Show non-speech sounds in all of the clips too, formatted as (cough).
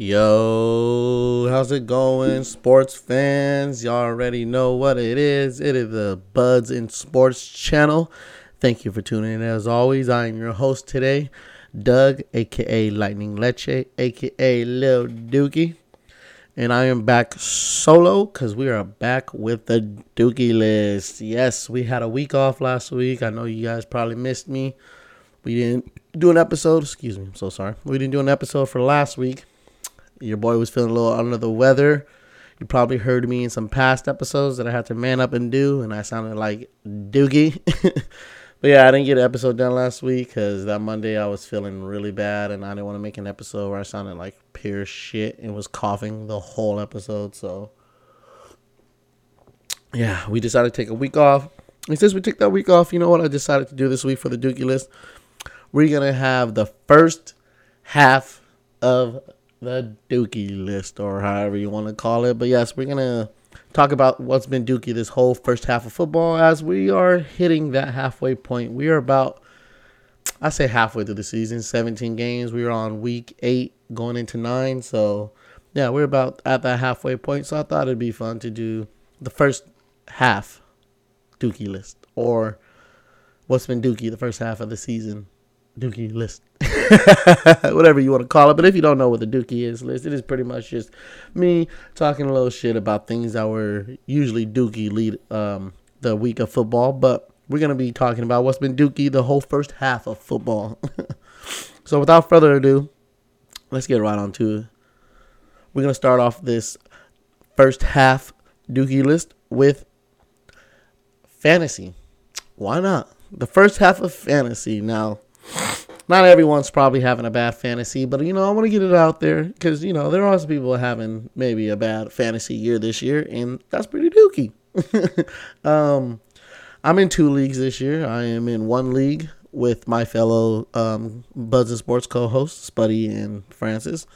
Yo, how's it going, sports fans? Y'all already know what it is. It is the Buds in Sports channel. Thank you for tuning in. As always, I am your host today, Doug, aka Lightning Leche, aka Lil Dookie. And I am back solo because we are back with the Dookie list. Yes, we had a week off last week. I know you guys probably missed me. We didn't do an episode. Excuse me, I'm so sorry. We didn't do an episode for last week your boy was feeling a little under the weather. You probably heard me in some past episodes that I had to man up and do, and I sounded like Doogie. (laughs) but yeah, I didn't get an episode done last week because that Monday I was feeling really bad, and I didn't want to make an episode where I sounded like pure shit and was coughing the whole episode. So yeah, we decided to take a week off. And since we took that week off, you know what I decided to do this week for the Dookie list? We're gonna have the first half of the Dookie list, or however you want to call it. But yes, we're gonna talk about what's been Dookie this whole first half of football as we are hitting that halfway point. We are about, I say halfway through the season, 17 games. We are on week eight, going into nine. So yeah, we're about at that halfway point. So I thought it'd be fun to do the first half Dookie list, or what's been Dookie the first half of the season Dookie list. (laughs) whatever you want to call it. But if you don't know what the Dookie is list, it is pretty much just me talking a little shit about things that were usually Dookie lead um, the week of football. But we're gonna be talking about what's been Dookie the whole first half of football. (laughs) so without further ado, let's get right on to it. We're gonna start off this first half Dookie list with fantasy. Why not? The first half of fantasy. Now, not everyone's probably having a bad fantasy, but you know, I want to get it out there because you know there are some people having maybe a bad fantasy year this year, and that's pretty dookie. (laughs) um, I'm in two leagues this year. I am in one league with my fellow um, Buzz and Sports co-hosts, Buddy and Francis,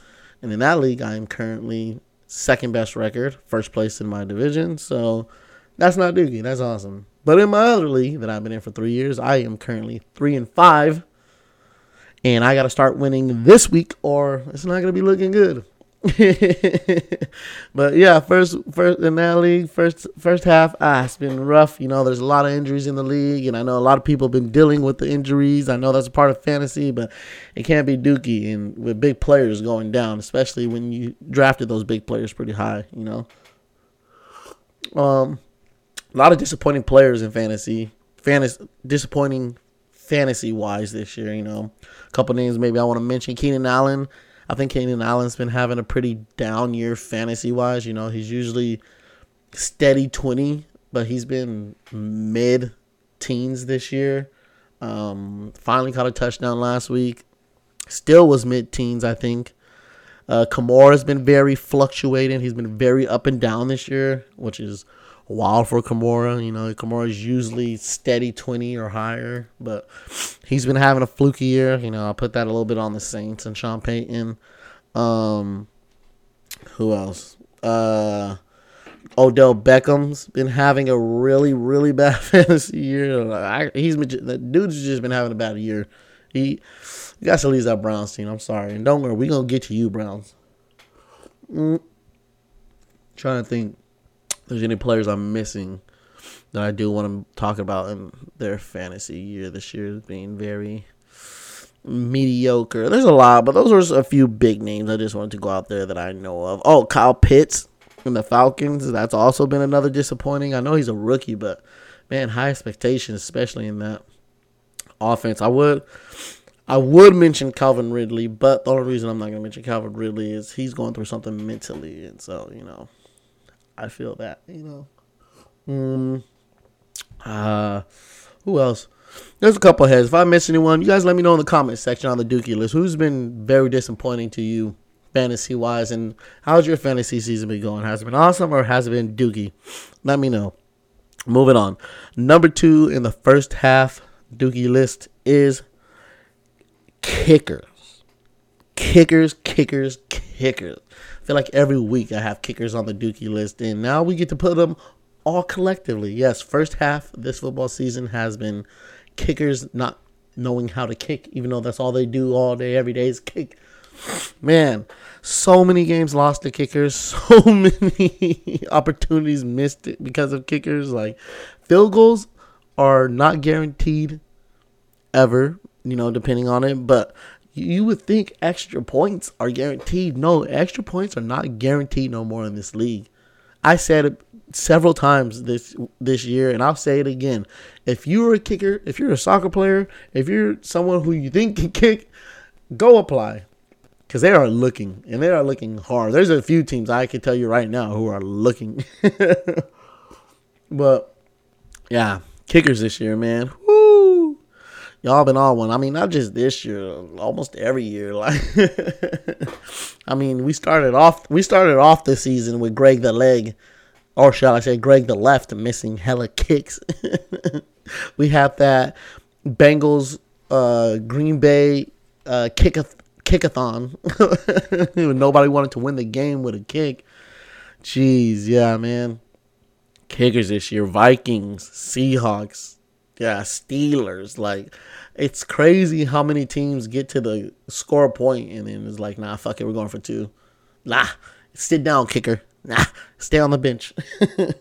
and in that league, I am currently second best record, first place in my division. So that's not dookie. That's awesome. But in my other league that I've been in for three years, I am currently three and five and I got to start winning this week, or it's not to be looking good. (laughs) but yeah, first first in that league, first first half, ah, it's been rough. You know, there's a lot of injuries in the league, and I know a lot of people have been dealing with the injuries. I know that's a part of fantasy, but it can't be dookie and with big players going down, especially when you drafted those big players pretty high. You know, um, a lot of disappointing players in fantasy. Fantasy disappointing fantasy wise this year. You know, a couple names maybe I want to mention. Keenan Allen. I think Keenan Allen's been having a pretty down year fantasy wise. You know, he's usually steady 20, but he's been mid teens this year. Um, finally caught a touchdown last week. Still was mid teens, I think. Uh, Kamara's been very fluctuating. He's been very up and down this year, which is wild for Kamara. You know, Kamara's usually steady 20 or higher, but he's been having a fluky year. You know, I'll put that a little bit on the Saints and Sean Payton. Um, who else? Uh, Odell Beckham's been having a really, really bad (laughs) fantasy year. I, he's the dude's just been having a bad year. He, guys to leave that Browns team. I'm sorry, and don't worry, we gonna get to you, Browns. Mm. Trying to think there's any players I'm missing that I do want to talk about in their fantasy year this year being very mediocre. There's a lot, but those are a few big names I just wanted to go out there that I know of. Oh, Kyle Pitts from the Falcons. That's also been another disappointing. I know he's a rookie, but man, high expectations, especially in that offense. I would I would mention Calvin Ridley, but the only reason I'm not gonna mention Calvin Ridley is he's going through something mentally, and so you know I feel that, you know. Um, uh, who else? There's a couple heads. If I miss anyone, you guys let me know in the comments section on the Dookie list. Who's been very disappointing to you, fantasy wise, and how's your fantasy season been going? Has it been awesome or has it been Dookie? Let me know. Moving on. Number two in the first half Dookie list is kickers. Kickers, kickers, kickers. I feel like every week I have kickers on the Dookie list, and now we get to put them all collectively. Yes, first half this football season has been kickers not knowing how to kick, even though that's all they do all day, every day is kick. man, so many games lost to kickers, (laughs) so many opportunities missed because of kickers. Like field goals are not guaranteed ever, you know, depending on it, but you would think extra points are guaranteed. No, extra points are not guaranteed no more in this league. I said it several times this this year, and I'll say it again. If you're a kicker, if you're a soccer player, if you're someone who you think can kick, go apply because they are looking and they are looking hard. There's a few teams I can tell you right now who are looking, (laughs) but yeah, kickers this year, man. Woo! Y'all been on one. I mean, not just this year, almost every year. (laughs) Like, I mean, we started off we started off the season with Greg the Leg or shall I say Greg the left missing hella kicks. (laughs) we have that Bengals uh, Green Bay uh, kickath- kickathon. (laughs) Nobody wanted to win the game with a kick. Jeez, yeah, man. Kickers this year: Vikings, Seahawks, yeah, Steelers. Like, it's crazy how many teams get to the score point and then it's like, nah, fuck it, we're going for two. Nah, sit down, kicker. Nah, stay on the bench. (laughs)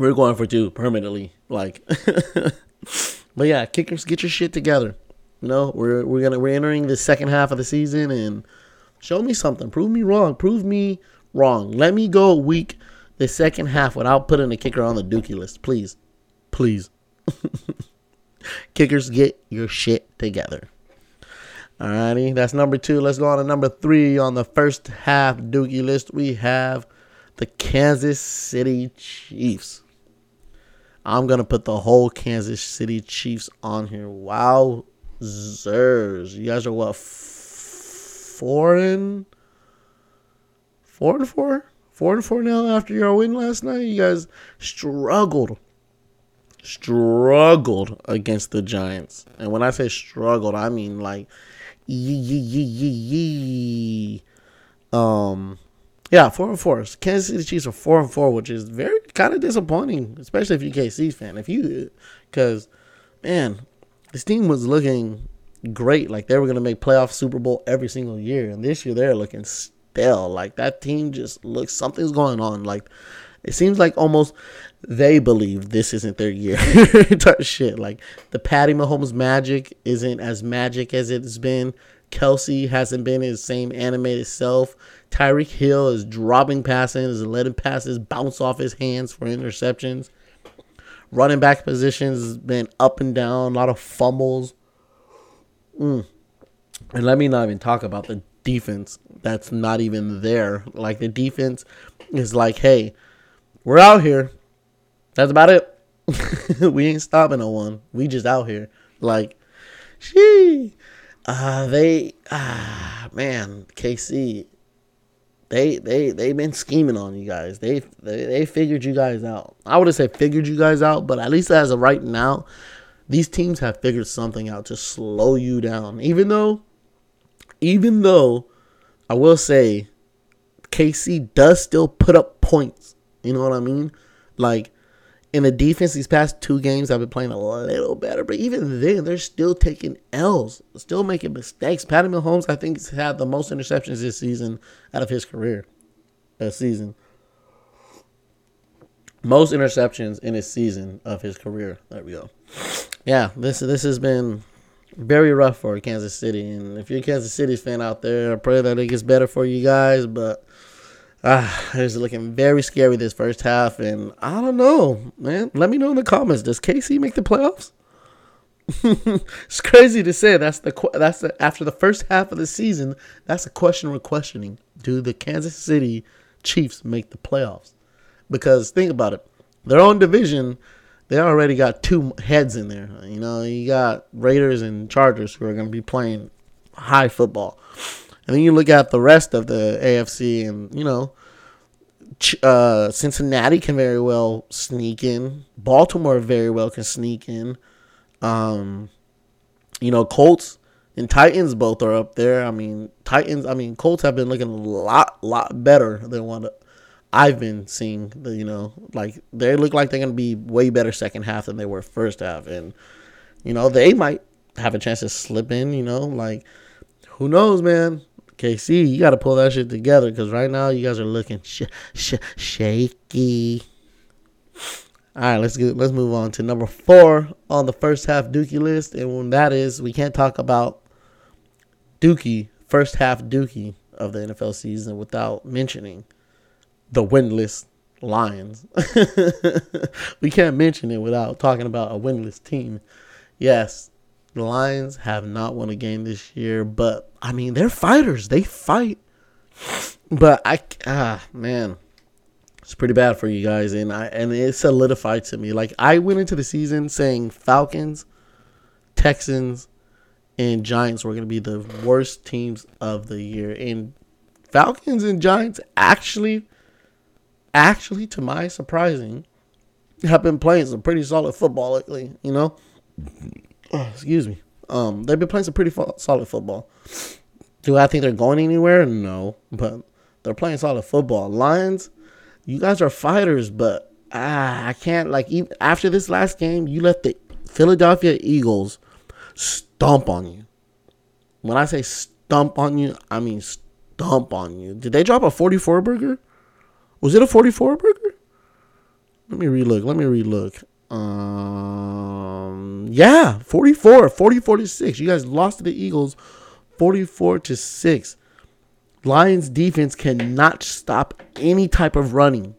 We're going for two permanently. Like, (laughs) but yeah, kickers, get your shit together. You know, we're we're gonna we're entering the second half of the season and show me something. Prove me wrong. Prove me wrong. Let me go a week the second half without putting a kicker on the dookie list, please, please. (laughs) Kickers, get your shit together. Alrighty, that's number two. Let's go on to number three on the first half Dookie list. We have the Kansas City Chiefs. I'm gonna put the whole Kansas City Chiefs on here. Wow, zers! You guys are what four and four and four, four and four now after your win last night. You guys struggled, struggled against the Giants, and when I say struggled, I mean like um, yeah, four and four. Kansas City Chiefs are four and four, which is very kind of disappointing, especially if you're KC fan. If you, because man, this team was looking great. Like they were gonna make playoff Super Bowl every single year, and this year they're looking stale. Like that team just looks something's going on. Like it seems like almost they believe this isn't their year (laughs) type shit. Like the Patty Mahomes magic isn't as magic as it's been. Kelce hasn't been his same animated self. Tyreek Hill is dropping passes and letting passes bounce off his hands for interceptions. Running back positions has been up and down, a lot of fumbles. Mm. And let me not even talk about the defense that's not even there. Like the defense is like, hey, we're out here. That's about it. (laughs) we ain't stopping no one. We just out here. Like, she, uh, they, ah, man, KC, they, they, they been scheming on you guys. They, they, they figured you guys out. I would have said figured you guys out, but at least as of right now, these teams have figured something out to slow you down. Even though, even though, I will say, KC does still put up points. You know what I mean? Like in the defense, these past two games, I've been playing a little better, but even then, they're still taking L's, still making mistakes. Patty Mahomes, I think, has had the most interceptions this season out of his career. A season, most interceptions in his season of his career. There we go. Yeah, this this has been very rough for Kansas City, and if you're a Kansas City fan out there, I pray that it gets better for you guys, but Ah, it's looking very scary this first half, and I don't know, man. Let me know in the comments. Does KC make the playoffs? (laughs) it's crazy to say. That's the that's the after the first half of the season. That's a question we're questioning. Do the Kansas City Chiefs make the playoffs? Because think about it, their own division, they already got two heads in there. You know, you got Raiders and Chargers who are going to be playing high football. And then you look at the rest of the AFC, and you know, uh, Cincinnati can very well sneak in. Baltimore very well can sneak in. Um, you know, Colts and Titans both are up there. I mean, Titans. I mean, Colts have been looking a lot, lot better than what I've been seeing. The, you know, like they look like they're gonna be way better second half than they were first half, and you know, they might have a chance to slip in. You know, like who knows, man? KC, you got to pull that shit together because right now you guys are looking sh- sh- shaky. All right, let's get let's move on to number four on the first half Dookie list, and when that is, we can't talk about Dookie first half Dookie of the NFL season without mentioning the winless Lions. (laughs) we can't mention it without talking about a winless team. Yes, Lions have not won a game this year, but I mean they're fighters. They fight. But I ah man, it's pretty bad for you guys, and I and it solidified to me. Like I went into the season saying Falcons, Texans, and Giants were going to be the worst teams of the year, and Falcons and Giants actually, actually to my surprising, have been playing some pretty solid football lately. You know, oh, (clears throat) excuse me. Um, they've been playing some pretty fo- solid football. Do I think they're going anywhere? No, but they're playing solid football. Lions, you guys are fighters, but ah, I can't like even after this last game, you let the Philadelphia Eagles stomp on you. When I say stomp on you, I mean stomp on you. Did they drop a 44 burger? Was it a 44 burger? Let me relook. Let me relook. Um, yeah, 44, 44 to 6. You guys lost to the Eagles 44 to 6. Lions defense cannot stop any type of running.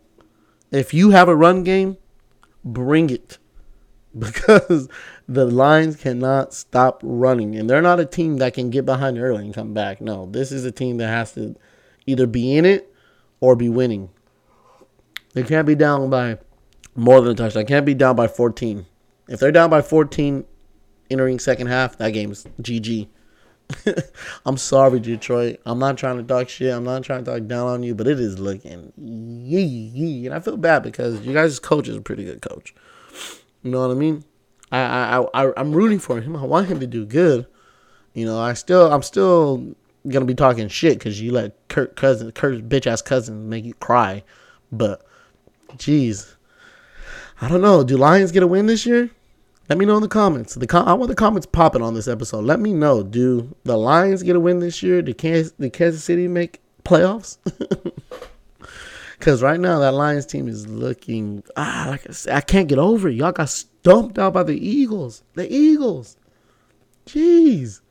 If you have a run game, bring it. (laughs) Because the Lions cannot stop running. And they're not a team that can get behind early and come back. No, this is a team that has to either be in it or be winning. They can't be down by more than a touchdown. Can't be down by 14. If they're down by 14 entering second half, that game's GG. (laughs) I'm sorry, Detroit. I'm not trying to talk shit. I'm not trying to talk down on you, but it is looking yee yee. And I feel bad because you guys' coach is a pretty good coach. You know what I mean? I I I I'm rooting for him. I want him to do good. You know, I still I'm still gonna be talking shit because you let Kirk cousin Kirk's bitch ass cousin make you cry. But, jeez, I don't know. Do Lions get a win this year? Let me know in the comments. The com- I want the comments popping on this episode. Let me know. Do the Lions get a win this year? Did Kansas, did Kansas City make playoffs? (laughs) Because right now that Lions team is looking ah like I, said, I can't get over it. Y'all got stumped out by the Eagles. The Eagles. Jeez,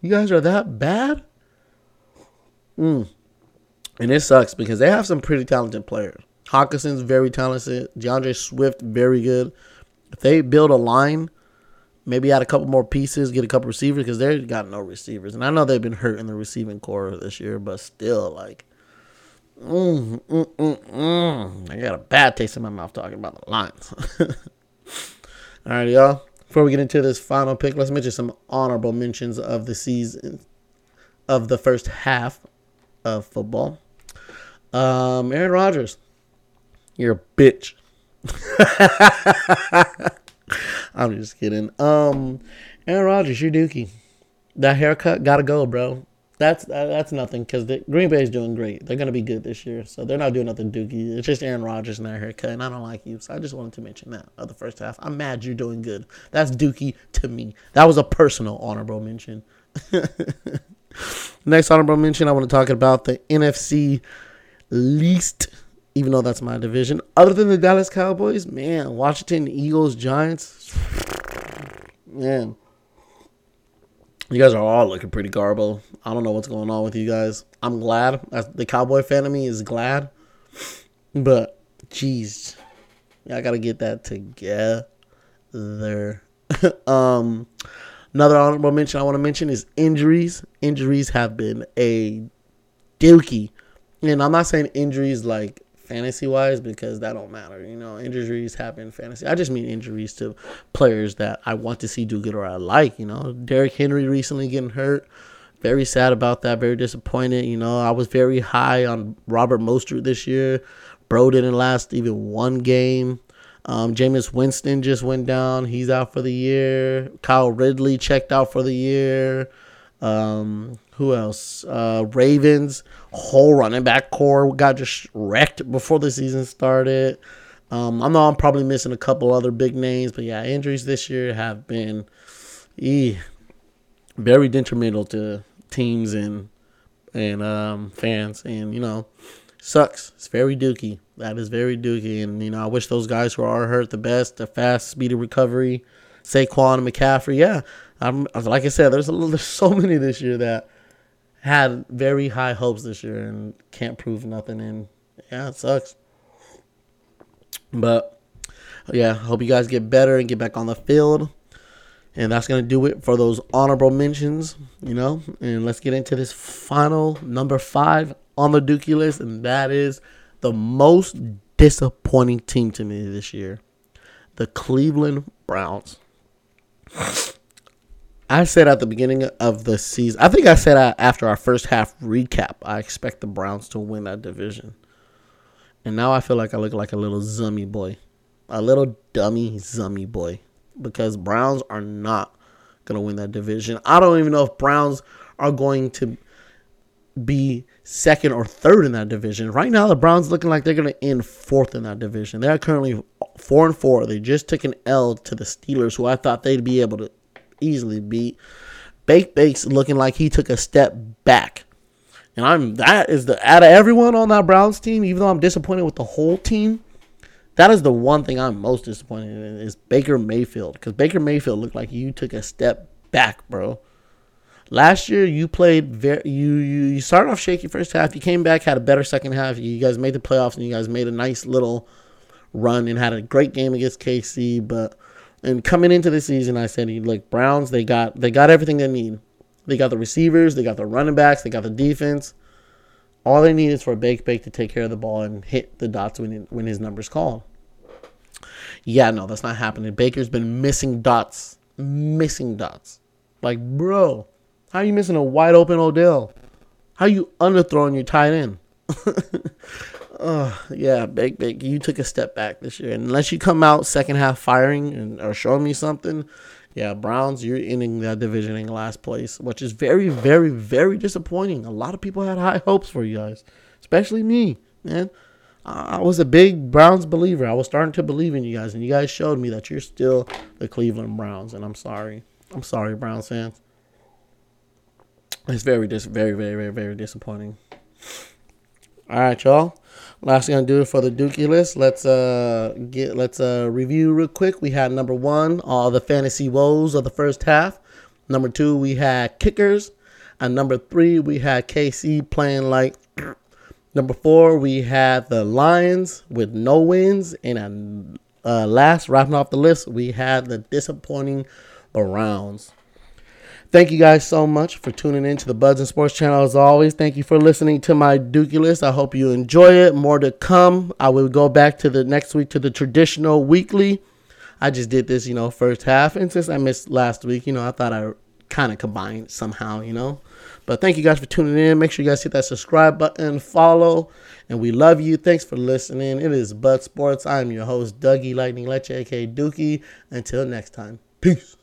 you guys are that bad. Mm. And it sucks because they have some pretty talented players. Hockenson's very talented. D'Andre Swift very good. If they build a line, maybe add a couple more pieces, get a couple receivers because they got no receivers. And I know they've been hurt in the receiving corps this year, but still, like, mm, mm, mm, mm. I got a bad taste in my mouth talking about the Lions. (laughs) All right, y'all. Before we get into this final pick, let's mention some honorable mentions of the season, of the first half of football. Um, Aaron Rodgers, you're a bitch. (laughs) I'm just kidding. Um, Aaron Rodgers, you're Dookie. That haircut gotta go, bro. That's that's nothing because the Green Bay is doing great. They're gonna be good this year, so they're not doing nothing Dookie. It's just Aaron Rodgers and that haircut, and I don't like you, so I just wanted to mention that of the first half. I'm mad you're doing good. That's Dookie to me. That was a personal honorable mention. (laughs) Next honorable mention, I want to talk about the NFC least, even though that's my division. Other than the Dallas Cowboys, man, Washington Eagles, Giants, man, you guys are all looking pretty garbled. I don't know what's going on with you guys. I'm glad. The Cowboy fan of me is glad, but jeez, I gotta get that together. (laughs) um Another honorable mention I want to mention is injuries. Injuries have been a dookie. And I'm not saying injuries like fantasy wise because that don't matter. You know, injuries happen fantasy. I just mean injuries to players that I want to see do good or I like. You know, Derrick Henry recently getting hurt. Very sad about that. Very disappointed. You know, I was very high on Robert Mostert this year. Bro didn't last even one game. Um, Jameis Winston just went down. He's out for the year. Kyle Ridley checked out for the year. Um, who else? Uh, Ravens whole running back corps got just wrecked before the season started. Um, I know I'm probably missing a couple other big names, but yeah, injuries this year have been eh, very detrimental to teams and and um, fans, and you know, sucks. It's very dookie. That is very dookie, and you know, I wish those guys who are hurt the best, the fast, speedy recovery. Saquon and McCaffrey, yeah. I'm like I said, there's a (laughs) there's so many this year that had very high hopes this year and can't prove nothing. And yeah, it sucks. But yeah, hope you guys get better and get back on the field. And that's going to do it for those honorable mentions, you know. And let's get into this final number five on the Dookie list. And that is the most disappointing team to me this year the Cleveland Browns. I said at the beginning of the season, I think I said after our first half recap, I expect the Browns to win that division. And now I feel like I look like a little zummy boy, a little dummy zummy boy, because Browns are not going to win that division. I don't even know if Browns are going to be second or third in that division. Right now, the Browns looking like they're going to end fourth in that division. They are currently four and four. They just took an L to the Steelers, who I thought they'd be able to easily beat. Bake Bakes looking like he took a step back. And I'm that is the out of everyone on that Browns team, even though I'm disappointed with the whole team, that is the one thing I'm most disappointed in is Baker Mayfield. Because Baker Mayfield looked like you took a step back, bro. Last year you played very you, you you started off shaky first half. You came back, had a better second half. You guys made the playoffs and you guys made a nice little run and had a great game against KC, but and coming into the season, I said, "Look, Browns. They got they got everything they need. They got the receivers, they got the running backs, they got the defense. All they need is for Bake Bake to take care of the ball and hit the dots when when his number's called." Yeah, no, that's not happening. Baker's been missing dots, missing dots. Like, bro, how are you missing a wide open Odell? How are you underthrowing your tight end? (laughs) Oh, yeah, big, big. You took a step back this year. Unless you come out second half firing and or showing me something, yeah, Browns, you're ending that division in last place, which is very, very, very disappointing. A lot of people had high hopes for you guys, especially me, man. I was a big Browns believer. I was starting to believe in you guys, and you guys showed me that you're still the Cleveland Browns, and I'm sorry. I'm sorry, Browns fans. It's very, dis- very, very, very, very disappointing. All right, y'all. Last do it for the Dookie list. Let's uh get let's uh review real quick. We had number one, all the fantasy woes of the first half. Number two, we had kickers. And number three, we had KC playing like (clears throat) number four, we had the Lions with no wins. And uh, last, wrapping off the list, we had the disappointing Browns. Thank you guys so much for tuning in to the Buds and Sports channel as always. Thank you for listening to my Dookie list. I hope you enjoy it. More to come. I will go back to the next week to the traditional weekly. I just did this, you know, first half. And since I missed last week, you know, I thought I kind of combined somehow, you know. But thank you guys for tuning in. Make sure you guys hit that subscribe button, follow, and we love you. Thanks for listening. It is Bud Sports. I'm your host, Dougie Lightning Leche, aka Dookie. Until next time, peace.